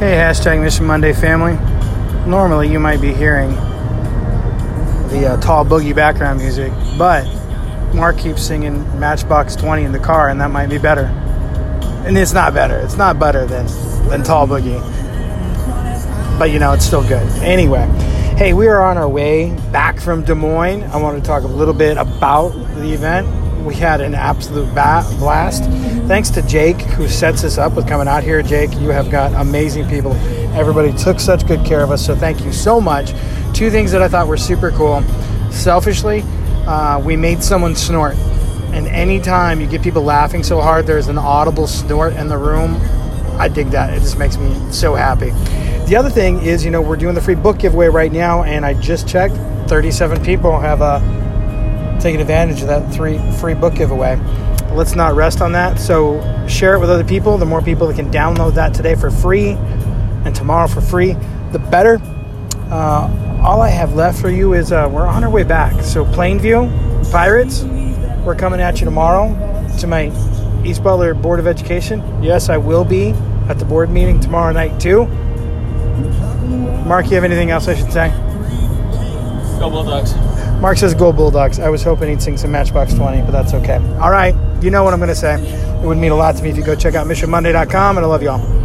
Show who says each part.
Speaker 1: Hey, hashtag Mission Monday family. Normally, you might be hearing the uh, tall boogie background music, but Mark keeps singing Matchbox 20 in the car, and that might be better. And it's not better. It's not better than, than Tall Boogie. But you know, it's still good. Anyway, hey, we are on our way back from Des Moines. I want to talk a little bit about the event. We had an absolute ba- blast. Thanks to Jake, who sets us up with coming out here. Jake, you have got amazing people. Everybody took such good care of us, so thank you so much. Two things that I thought were super cool. Selfishly, uh, we made someone snort. And anytime you get people laughing so hard, there's an audible snort in the room. I dig that. It just makes me so happy. The other thing is, you know, we're doing the free book giveaway right now, and I just checked 37 people have uh, taken advantage of that three free book giveaway. Let's not rest on that. So share it with other people. The more people that can download that today for free and tomorrow for free, the better. Uh, all I have left for you is uh, we're on our way back. So Plainview Pirates, we're coming at you tomorrow to my East Butler Board of Education. Yes, I will be at the board meeting tomorrow night too. Mark, you have anything else I should say?
Speaker 2: Go Bulldogs.
Speaker 1: Mark says go Bulldogs. I was hoping he'd sing some Matchbox 20, but that's okay. All right, you know what I'm going to say. It would mean a lot to me if you go check out missionmonday.com, and I love you all.